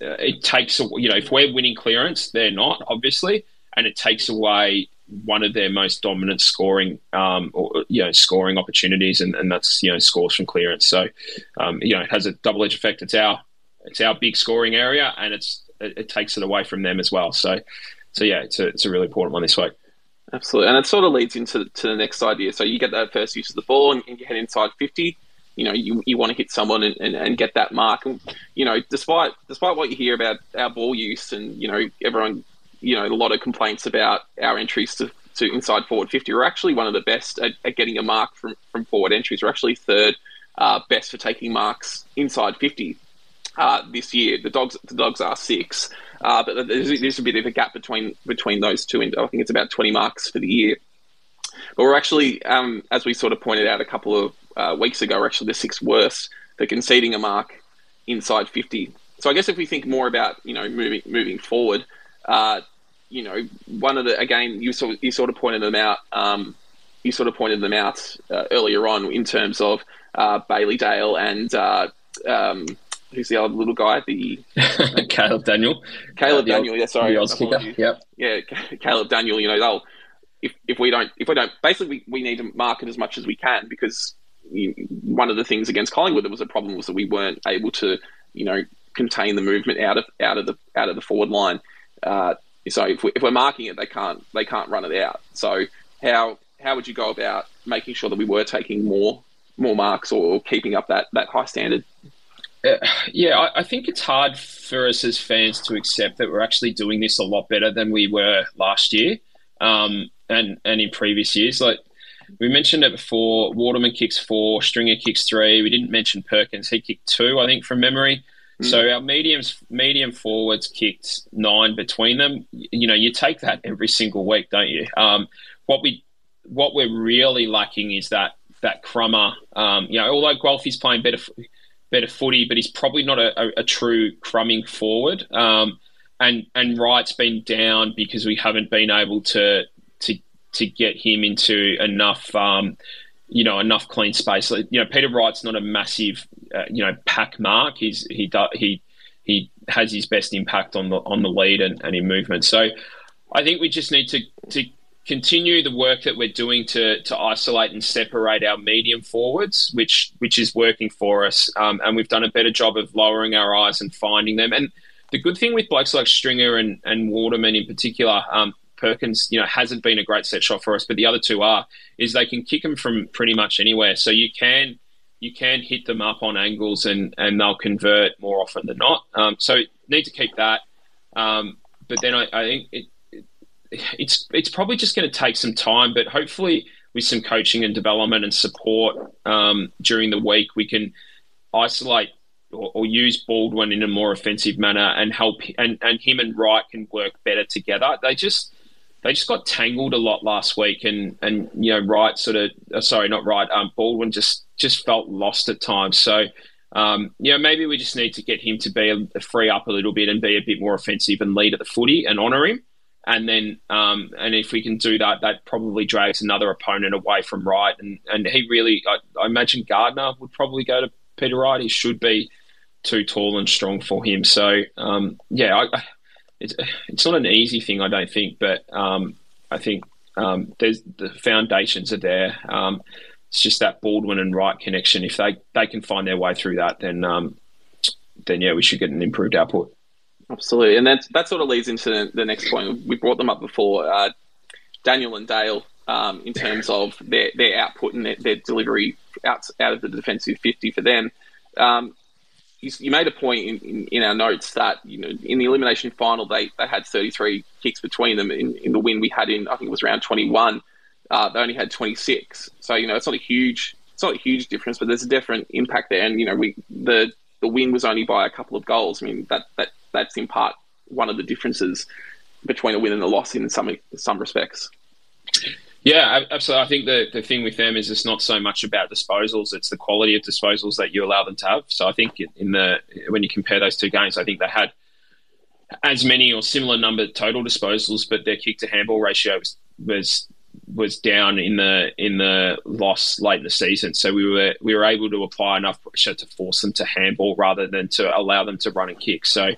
[SPEAKER 1] it takes, you know, if we're winning clearance, they're not obviously, and it takes away one of their most dominant scoring, um, or you know, scoring opportunities, and, and that's you know scores from clearance. So, um, you know, it has a double edged effect. It's our it's our big scoring area, and it's it, it, takes it away from them as well. So, so yeah, it's a, it's a really important one this week.
[SPEAKER 2] Absolutely, and it sort of leads into to the next idea. So you get that first use of the ball, and, and you head inside fifty. You know, you, you want to hit someone and, and, and get that mark. And you know, despite despite what you hear about our ball use, and you know, everyone, you know, a lot of complaints about our entries to, to inside forward fifty. We're actually one of the best at, at getting a mark from from forward entries. We're actually third uh, best for taking marks inside fifty uh, this year. The dogs, the dogs are six, uh, but there's, there's, a bit of a gap between between those two. And I think it's about 20 marks for the year. But we're actually, um, as we sort of pointed out a couple of uh, weeks ago, we're actually the sixth worst for conceding a mark inside 50. So I guess if we think more about you know moving moving forward, uh, you know, one of the again you sort you sort of pointed them out. Um, you sort of pointed them out uh, earlier on in terms of uh, Bailey Dale and uh, um, who's the other little guy? The
[SPEAKER 1] Caleb Daniel.
[SPEAKER 2] Caleb Daniel. yeah, sorry.
[SPEAKER 1] The Oz kicker. Yep.
[SPEAKER 2] Yeah, Caleb Daniel. You know, they'll if, if we don't if we don't basically we, we need to market as much as we can because you, one of the things against Collingwood that was a problem was that we weren't able to you know contain the movement out of out of the out of the forward line. Uh, So if, we, if we're marking it, they can't they can't run it out. So how how would you go about making sure that we were taking more more marks or keeping up that that high standard?
[SPEAKER 1] Uh, yeah, I, I, think it's hard for us as fans to accept that we're actually doing this a lot better than we were last year um, and and in previous years. Like we mentioned it before, Waterman kicks four, Stringer kicks three. We didn't mention Perkins; he kicked two, I think, from memory. Mm. So our mediums, medium forwards kicked nine between them. You know, you take that every single week, don't you? Um, what we what we're really lacking is that that crummer. Um, you know, although Guelfi's playing better better footy, but he's probably not a, a, a true crumbing forward. Um, and and Wright's been down because we haven't been able to to to get him into enough. Um, you know, enough clean space. You know, Peter Wright's not a massive, uh, you know, pack mark. He's he he he has his best impact on the on the lead and, and in movement. So, I think we just need to to continue the work that we're doing to to isolate and separate our medium forwards, which which is working for us, um, and we've done a better job of lowering our eyes and finding them. And the good thing with blokes like Stringer and and Waterman in particular, um, Perkins, you know, hasn't been a great set shot for us, but the other two are, is they can kick them from pretty much anywhere. So you can you can hit them up on angles and and they'll convert more often than not. Um, so need to keep that. Um, but then I, I think it, it's it's probably just going to take some time, but hopefully with some coaching and development and support um, during the week, we can isolate or, or, use Baldwin in a more offensive manner and help and, and him and Wright can work better together. They just they just got tangled a lot last week, and and you know Wright sort of uh, sorry not Wright um, Baldwin just just felt lost at times. So. Um, you know, maybe we just need to get him to be a, free up a little bit and be a bit more offensive and lead at the footy and honour him. And then, um, and if we can do that, that probably drags another opponent away from Wright. And, and he really, I, I imagine Gardner would probably go to Peter Wright. He should be too tall and strong for him. So, um, yeah, I, it's, it's not an easy thing, I don't think, but um, I think um, there's the foundations are there. Um, it's just that Baldwin and Wright connection. If they, they can find their way through that, then um, then yeah, we should get an improved output.
[SPEAKER 2] Absolutely, and that that sort of leads into the, the next point. We brought them up before, uh, Daniel and Dale, um, in terms of their, their output and their, their, delivery out out of the defensive fifty for them. Um, you, made a point in, in, in, our notes that you know in the elimination final they, they had thirty three kicks between them. In, in the win we had in I think it was round twenty one. Uh, they only had twenty six. So you know it's not a huge it's not a huge difference, but there's a different impact there. And you know we the the win was only by a couple of goals. I mean that that that's in part one of the differences between a win and a loss in some some respects.
[SPEAKER 1] Yeah, absolutely. I think the, the thing with them is it's not so much about disposals; it's the quality of disposals that you allow them to have. So I think in the when you compare those two games, I think they had as many or similar number total disposals, but their kick to handball ratio was, was was down in the in the loss late in the season. So we were we were able to apply enough pressure to force them to handball rather than to allow them to run and kick. So I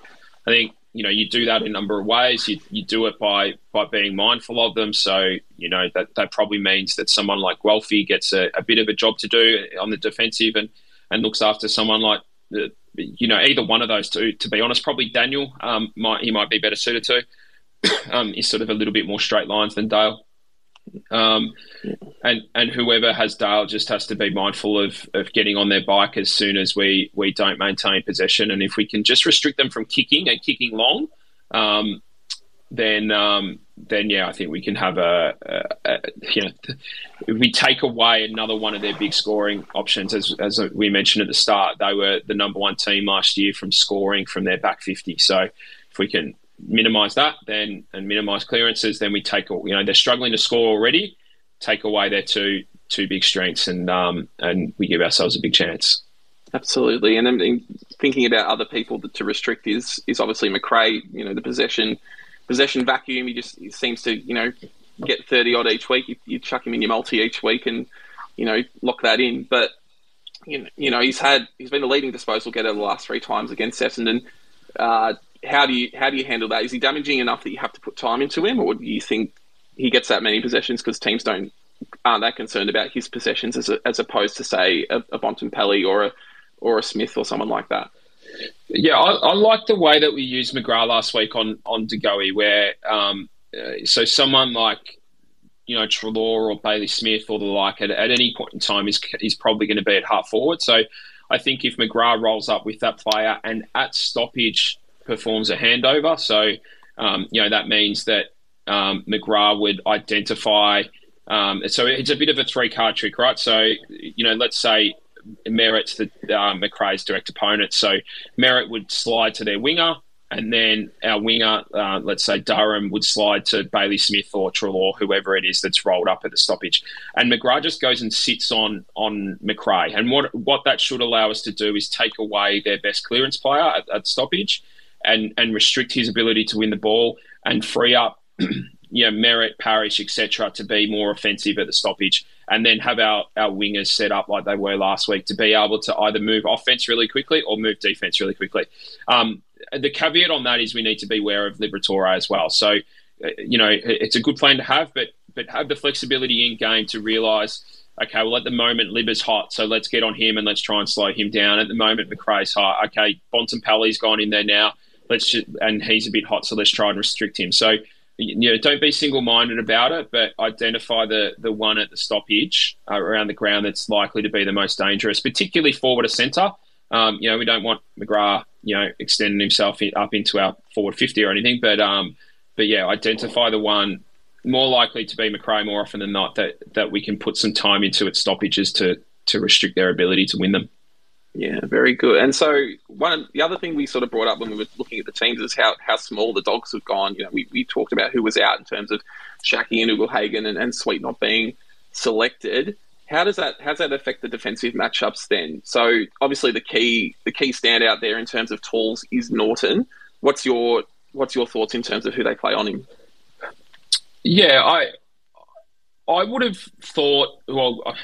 [SPEAKER 1] think you know you do that in a number of ways. You, you do it by by being mindful of them. So you know that that probably means that someone like Guelfi gets a, a bit of a job to do on the defensive and and looks after someone like the, you know either one of those two. To be honest, probably Daniel um, might he might be better suited to. um, is sort of a little bit more straight lines than Dale. Um, and and whoever has Dale just has to be mindful of, of getting on their bike as soon as we, we don't maintain possession. And if we can just restrict them from kicking and kicking long, um, then um, then yeah, I think we can have a, a, a, you know we take away another one of their big scoring options, as as we mentioned at the start, they were the number one team last year from scoring from their back fifty. So if we can minimize that, then and minimize clearances, then we take you know they're struggling to score already. Take away their two two big strengths, and um, and we give ourselves a big chance.
[SPEAKER 2] Absolutely, and then thinking about other people to restrict is is obviously Macrae. You know the possession possession vacuum. He just he seems to you know get thirty odd each week. You, you chuck him in your multi each week, and you know lock that in. But you know, you know he's had he's been the leading disposal getter the last three times against Essendon. Uh, how do you how do you handle that? Is he damaging enough that you have to put time into him, or do you think he gets that many possessions because teams don't aren't that concerned about his possessions as a, as opposed to say a, a Bontempelli or a or a Smith or someone like that?
[SPEAKER 1] Yeah, I, I like the way that we used McGrath last week on on De where um, uh, so someone like you know Treloar or Bailey Smith or the like at, at any point in time is is probably going to be at half forward. So I think if McGrath rolls up with that player and at stoppage performs a handover, so um, you know that means that um, McGrath would identify. Um, so it's a bit of a three card trick, right? So you know, let's say Merrett's the uh, Macrae's direct opponent. So Merrett would slide to their winger, and then our winger, uh, let's say Durham, would slide to Bailey Smith or Treloar, whoever it is that's rolled up at the stoppage. And McGrath just goes and sits on on Macrae. And what what that should allow us to do is take away their best clearance player at, at stoppage and and restrict his ability to win the ball and free up you know, Merrett, Parish, etc., to be more offensive at the stoppage, and then have our, our wingers set up like they were last week to be able to either move offense really quickly or move defense really quickly. Um, the caveat on that is we need to be aware of Liberatore as well. So, uh, you know, it's a good plan to have, but but have the flexibility in game to realise, okay, well at the moment Libba's hot, so let's get on him and let's try and slow him down. At the moment Macrae's hot. Okay, Bontempelli's gone in there now. Let's just, and he's a bit hot, so let's try and restrict him. So you know, don't be single-minded about it, but identify the the one at the stoppage uh, around the ground that's likely to be the most dangerous, particularly forward or centre. Um, you know, we don't want McGrath, you know, extending himself up into our forward fifty or anything, but um, but yeah, identify the one more likely to be Macrae more often than not that that we can put some time into its stoppages to to restrict their ability to win them.
[SPEAKER 2] Yeah, very good. And so one the other thing we sort of brought up when we were looking at the teams is how, how small the dogs have gone. You know, we, we talked about who was out in terms of Schache and Ugle-Hagan and, and Sweet not being selected. How does that how does that affect the defensive matchups then? So obviously the key the key standout there in terms of tools is Naughton. What's your what's your thoughts in terms of who they play on him?
[SPEAKER 1] Yeah, I I would have thought well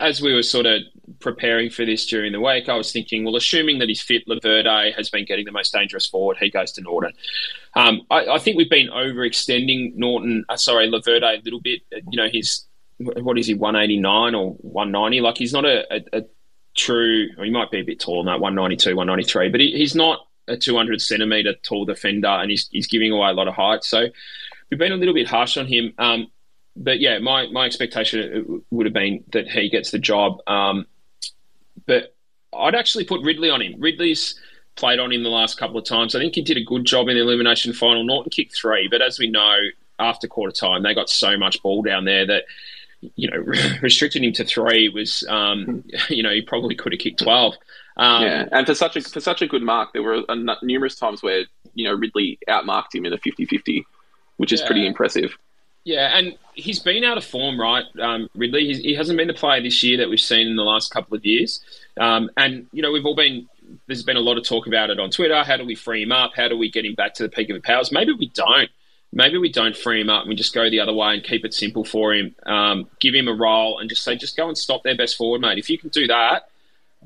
[SPEAKER 1] as we were sort of preparing for this during the week, I was thinking, well, assuming that he's fit, Laverde has been getting the most dangerous forward. He goes to Naughton. Um, I, I, think we've been overextending Naughton. uh, sorry, Laverde a little bit. Uh, you know, he's, what is he, 189 or 190? Like, he's not a, a, a true, he might be a bit taller than that, 192, 193, but he, he's not a 200 centimetre tall defender and he's, he's giving away a lot of height. So we've been a little bit harsh on him. Um, but yeah, my, my expectation would have been that he gets the job. Um, but I'd actually put Ridley on him. Ridley's played on him the last couple of times. I think he did a good job in the elimination final. Naughton kicked three, but as we know, after quarter time, they got so much ball down there that you know restricting him to three was um, you know he probably could have kicked twelve.
[SPEAKER 2] Um, yeah, and for such a for such a good mark, there were a, numerous times where you know Ridley outmarked him in a 50-50, which is yeah. pretty impressive.
[SPEAKER 1] Yeah, and he's been out of form, right? Um, Ridley, he's, he hasn't been the player this year that we've seen in the last couple of years. Um, and you know, we've all been there's been a lot of talk about it on Twitter. How do we free him up? How do we get him back to the peak of his powers? Maybe we don't. Maybe we don't free him up and we just go the other way and keep it simple for him. Um, give him a role and just say, just go and stop their best forward, mate. If you can do that,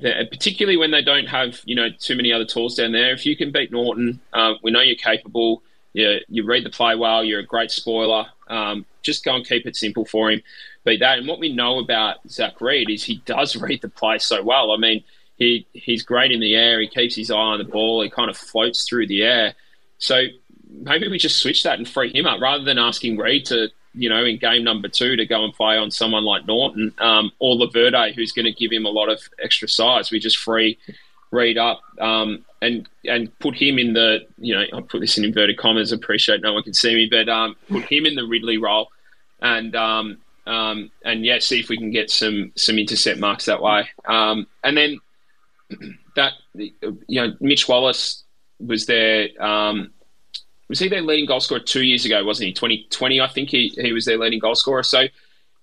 [SPEAKER 1] particularly when they don't have you know too many other tools down there, if you can beat Naughton, uh, we know you're capable. You, you read the play well. You're a great spoiler. Um, just go and keep it simple for him. Be that. And what we know about Zach Reid is he does read the play so well. I mean, he he's great in the air. He keeps his eye on the ball. He kind of floats through the air. So maybe we just switch that and free him up rather than asking Reed to, you know, in game number two to go and play on someone like Naughton um, or Laverde, who's going to give him a lot of extra size. We just free Reid up um, and and put him in the you know I put this in inverted commas. Appreciate no one can see me, but um, put him in the Ridley role, and um, um, and yeah, see if we can get some some intercept marks that way. Um, and then that you know Mitch Wallis was there. Um, was he their leading goal scorer two years ago? Wasn't he? Twenty twenty, I think he he was their leading goal scorer. So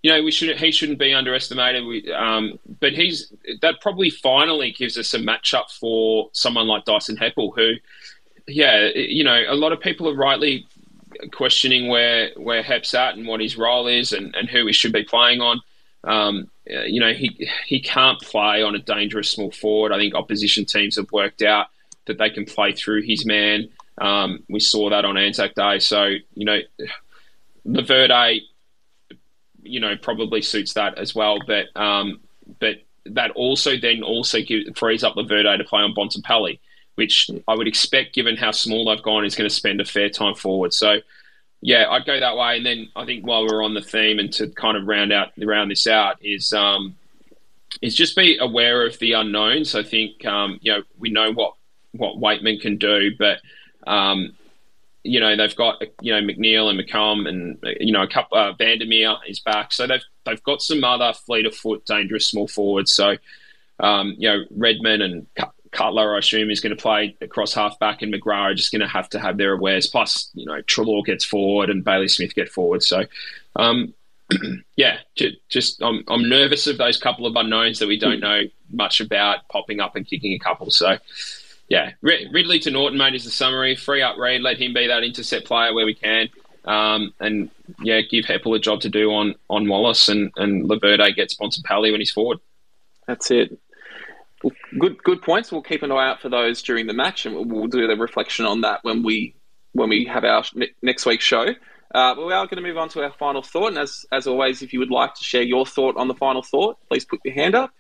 [SPEAKER 1] you know, we should he shouldn't be underestimated. We, um, but he's that probably finally gives us a matchup for someone like Dyson Heppell, who, yeah, you know, a lot of people are rightly questioning where where Hep's at and what his role is and, and who he should be playing on. Um, you know, he he can't play on a dangerous small forward. I think opposition teams have worked out that they can play through his man. Um, we saw that on Anzac Day. So you know, Laverde you know, probably suits that as well. But um, but that also then also gives, frees up Laverde to play on Bontempelli. which I would expect, given how small they've gone, is going to spend a fair time forward. So, yeah, I'd go that way. And then I think while we're on the theme and to kind of round out round this out is um, is just be aware of the unknowns. I think um, you know we know what what Weightman can do, but um, you know they've got you know McNeil and McComb and you know a couple uh, Vandermeer is back, so they've they've got some other fleet of foot dangerous small forwards. So um, you know Redman and Cutler, I assume, is going to play across half back, and McGrath are just going to have to have their awares. Plus, you know Treloar gets forward and Bailey Smith get forward. So um, yeah, just I'm I'm nervous of those couple of unknowns that we don't know much about popping up and kicking a couple. So yeah, Ridley to Naughton, mate, is the summary. Free up Reid, let him be that intercept player where we can. Um, and yeah, give Heppell a job to do on on Wallis and and Laverde gets Bontempelli when he's forward.
[SPEAKER 2] That's it. Good good points. We'll keep an eye out for those during the match, and we'll, we'll do the reflection on that when we when we have our next week's show. Uh, but we are going to move on to our final thought. And as, as always, if you would like to share your thought on the final thought, please put your hand up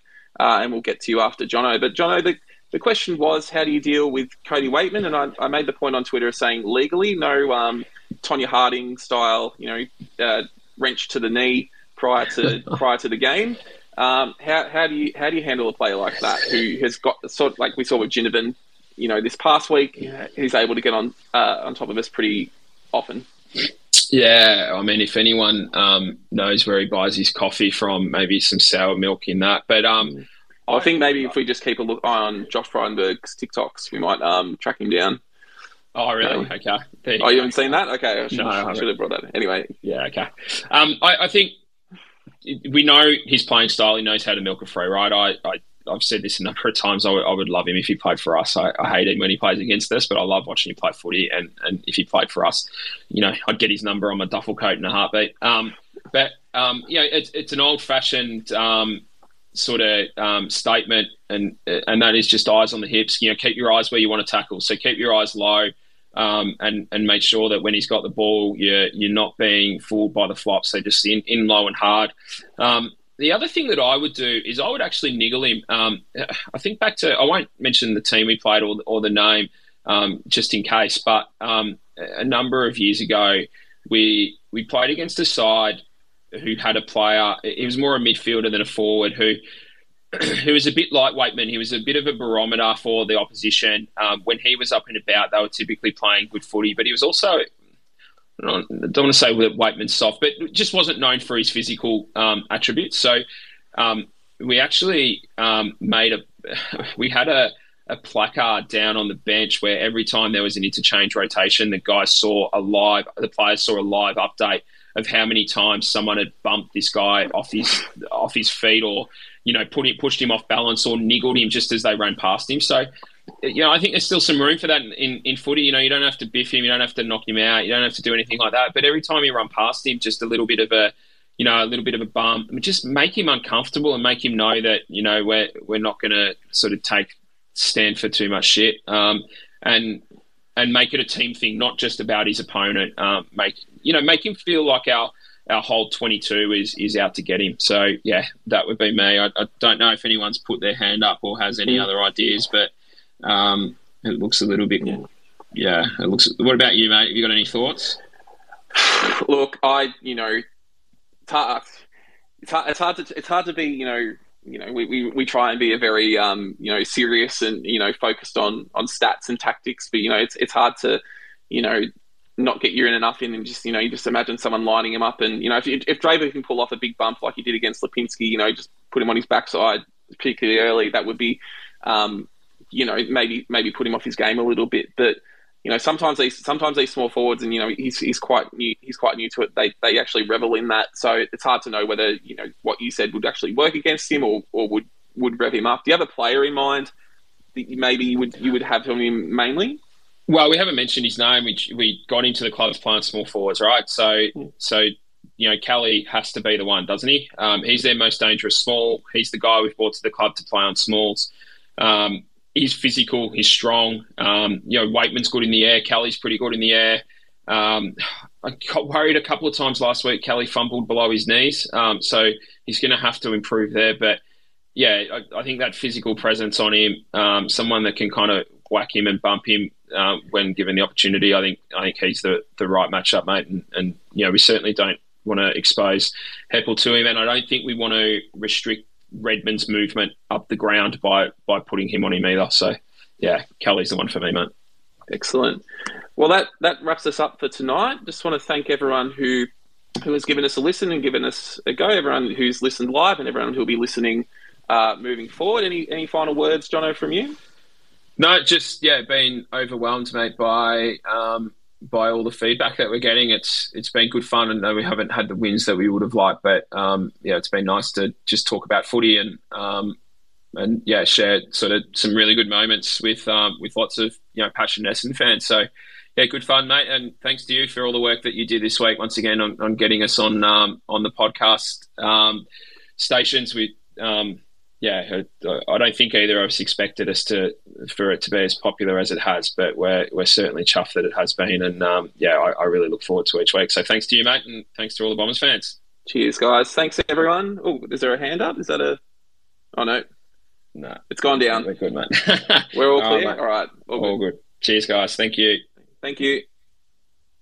[SPEAKER 2] uh, and we'll get to you after Jono. But, Jono, the, the question was how do you deal with Cody Weightman? And I, I made the point on Twitter saying legally, no um, Tonya Harding style, you know, uh, wrench to the knee prior to prior to the game. Um, how, how do you how do you handle a player like that who has got sort of like we saw with Ginnivan, you know, this past week, yeah. he's able to get on uh, on top of us pretty often.
[SPEAKER 1] Yeah, I mean, if anyone um, knows where he buys his coffee from, maybe some sour milk in that. But um,
[SPEAKER 2] I think maybe if we just keep a look on Josh Frydenberg's TikToks, we might um, track him down.
[SPEAKER 1] Oh, really? Um, okay.
[SPEAKER 2] You oh, you haven't seen that? Okay, I should, no, I should have brought that. Anyway,
[SPEAKER 1] yeah, okay. Um, I, I, think we know his playing style. He knows how to milk a free ride. I, I I've said this a number of times. I would, I would love him if he played for us. I, I, hate him when he plays against us, but I love watching him play footy. And, and if he played for us, you know, I'd get his number on my duffel coat in a heartbeat. Um, but um, you know, it's, it's an old fashioned um, sort of um, statement, and and that is just eyes on the hips. You know, keep your eyes where you want to tackle. So keep your eyes low. Um, and and make sure that when he's got the ball, you're you're not being fooled by the flops. So just in, in low and hard. Um, the other thing that I would do is I would actually niggle him. Um, I think back to I won't mention the team we played or, or the name um, just in case, but um, a number of years ago we we played against a side who had a player. He was more a midfielder than a forward who. who was a bit like Weightman. He was a bit of a barometer for the opposition. Um, when he was up and about, they were typically playing good footy, but he was also I don't want to say that Weightman's soft, but just wasn't known for his physical um, attributes. So um, we actually um, made a we had a, a, placard down on the bench where every time there was an interchange rotation, the guys saw a live the players saw a live update of how many times someone had bumped this guy off his off his feet or you know put him, pushed him off balance or niggled him just as they ran past him. So you know, I think there's still some room for that in, in footy. You know, you don't have to biff him, you don't have to knock him out, you don't have to do anything like that. But every time you run past him, just a little bit of a, you know, a little bit of a bump, just make him uncomfortable and make him know that you know we're we're not going to sort of take stand for too much shit, um, and and make it a team thing, not just about his opponent. Um, make you know, make him feel like our our whole 22 is is out to get him. So yeah, that would be me. I, I don't know if anyone's put their hand up or has any mm. other ideas, but um, it looks a little bit. Yeah. yeah, it looks. What about you, mate? Have you got any thoughts?
[SPEAKER 2] Look, I you know, it's hard. It's hard, it's hard to it's hard to be you know you know we, we, we try and be a very um, you know serious and you know focused on on stats and tactics, but you know it's it's hard to you know not get your in enough in and just you know you just imagine someone lining him up and you know if if Draper can pull off a big bump like he did against Lipinski, you know just put him on his backside particularly early, that would be um, you know, maybe maybe put him off his game a little bit. But you know, sometimes these sometimes these small forwards, and you know, he's, he's quite new. He's quite new to it. They they actually revel in that. So it's hard to know whether you know what you said would actually work against him or or would would rev him up. Do you have a player in mind that maybe you would you would have him mainly?
[SPEAKER 1] Well, we haven't mentioned his name. We we got into the club's playing small forwards, right? So mm. so you know, Kelly has to be the one, doesn't he? Um, he's their most dangerous small. He's the guy we've brought to the club to play on smalls. Um, he's physical, he's strong. Um, you know, Weightman's good in the air. Kelly's pretty good in the air. Um, I got worried a couple of times last week. Kelly fumbled below his knees, um, so he's going to have to improve there. But yeah, I, I, think that physical presence on him, um, someone that can kind of whack him and bump him uh, when given the opportunity. I think I think he's the the right matchup, mate. And, and you know we certainly don't want to expose Heppell to him, and I don't think we want to restrict Redman's movement up the ground by by putting him on him either. So yeah, Kelly's the one for me, mate.
[SPEAKER 2] Excellent. Well, that that wraps us up for tonight. Just want to thank everyone who who has given us a listen and given us a go. Everyone who's listened live and everyone who will be listening uh, moving forward. Any any final words, Jono, from you?
[SPEAKER 1] No, just yeah, been overwhelmed, mate, by um, by all the feedback that we're getting. It's it's been good fun, and we haven't had the wins that we would have liked, but um, yeah, it's been nice to just talk about footy and um, and yeah, share sort of some really good moments with um, with lots of you know passionate Essendon fans. So yeah, good fun, mate, and thanks to you for all the work that you did this week once again on, on getting us on um, on the podcast um, stations. We um, yeah, I don't think either of us expected us to for it to be as popular as it has, but we're we're certainly chuffed that it has been, and um, yeah, I, I, really look forward to each week. So thanks to you, mate, and thanks to all the Bombers fans.
[SPEAKER 2] Cheers, guys. Thanks everyone. Oh, is there a hand up? Is that a? Oh no,
[SPEAKER 1] no,
[SPEAKER 2] it's gone down.
[SPEAKER 1] We're good, mate.
[SPEAKER 2] we're all clear. all, all right,
[SPEAKER 1] all good. all good. Cheers, guys. Thank you.
[SPEAKER 2] Thank you.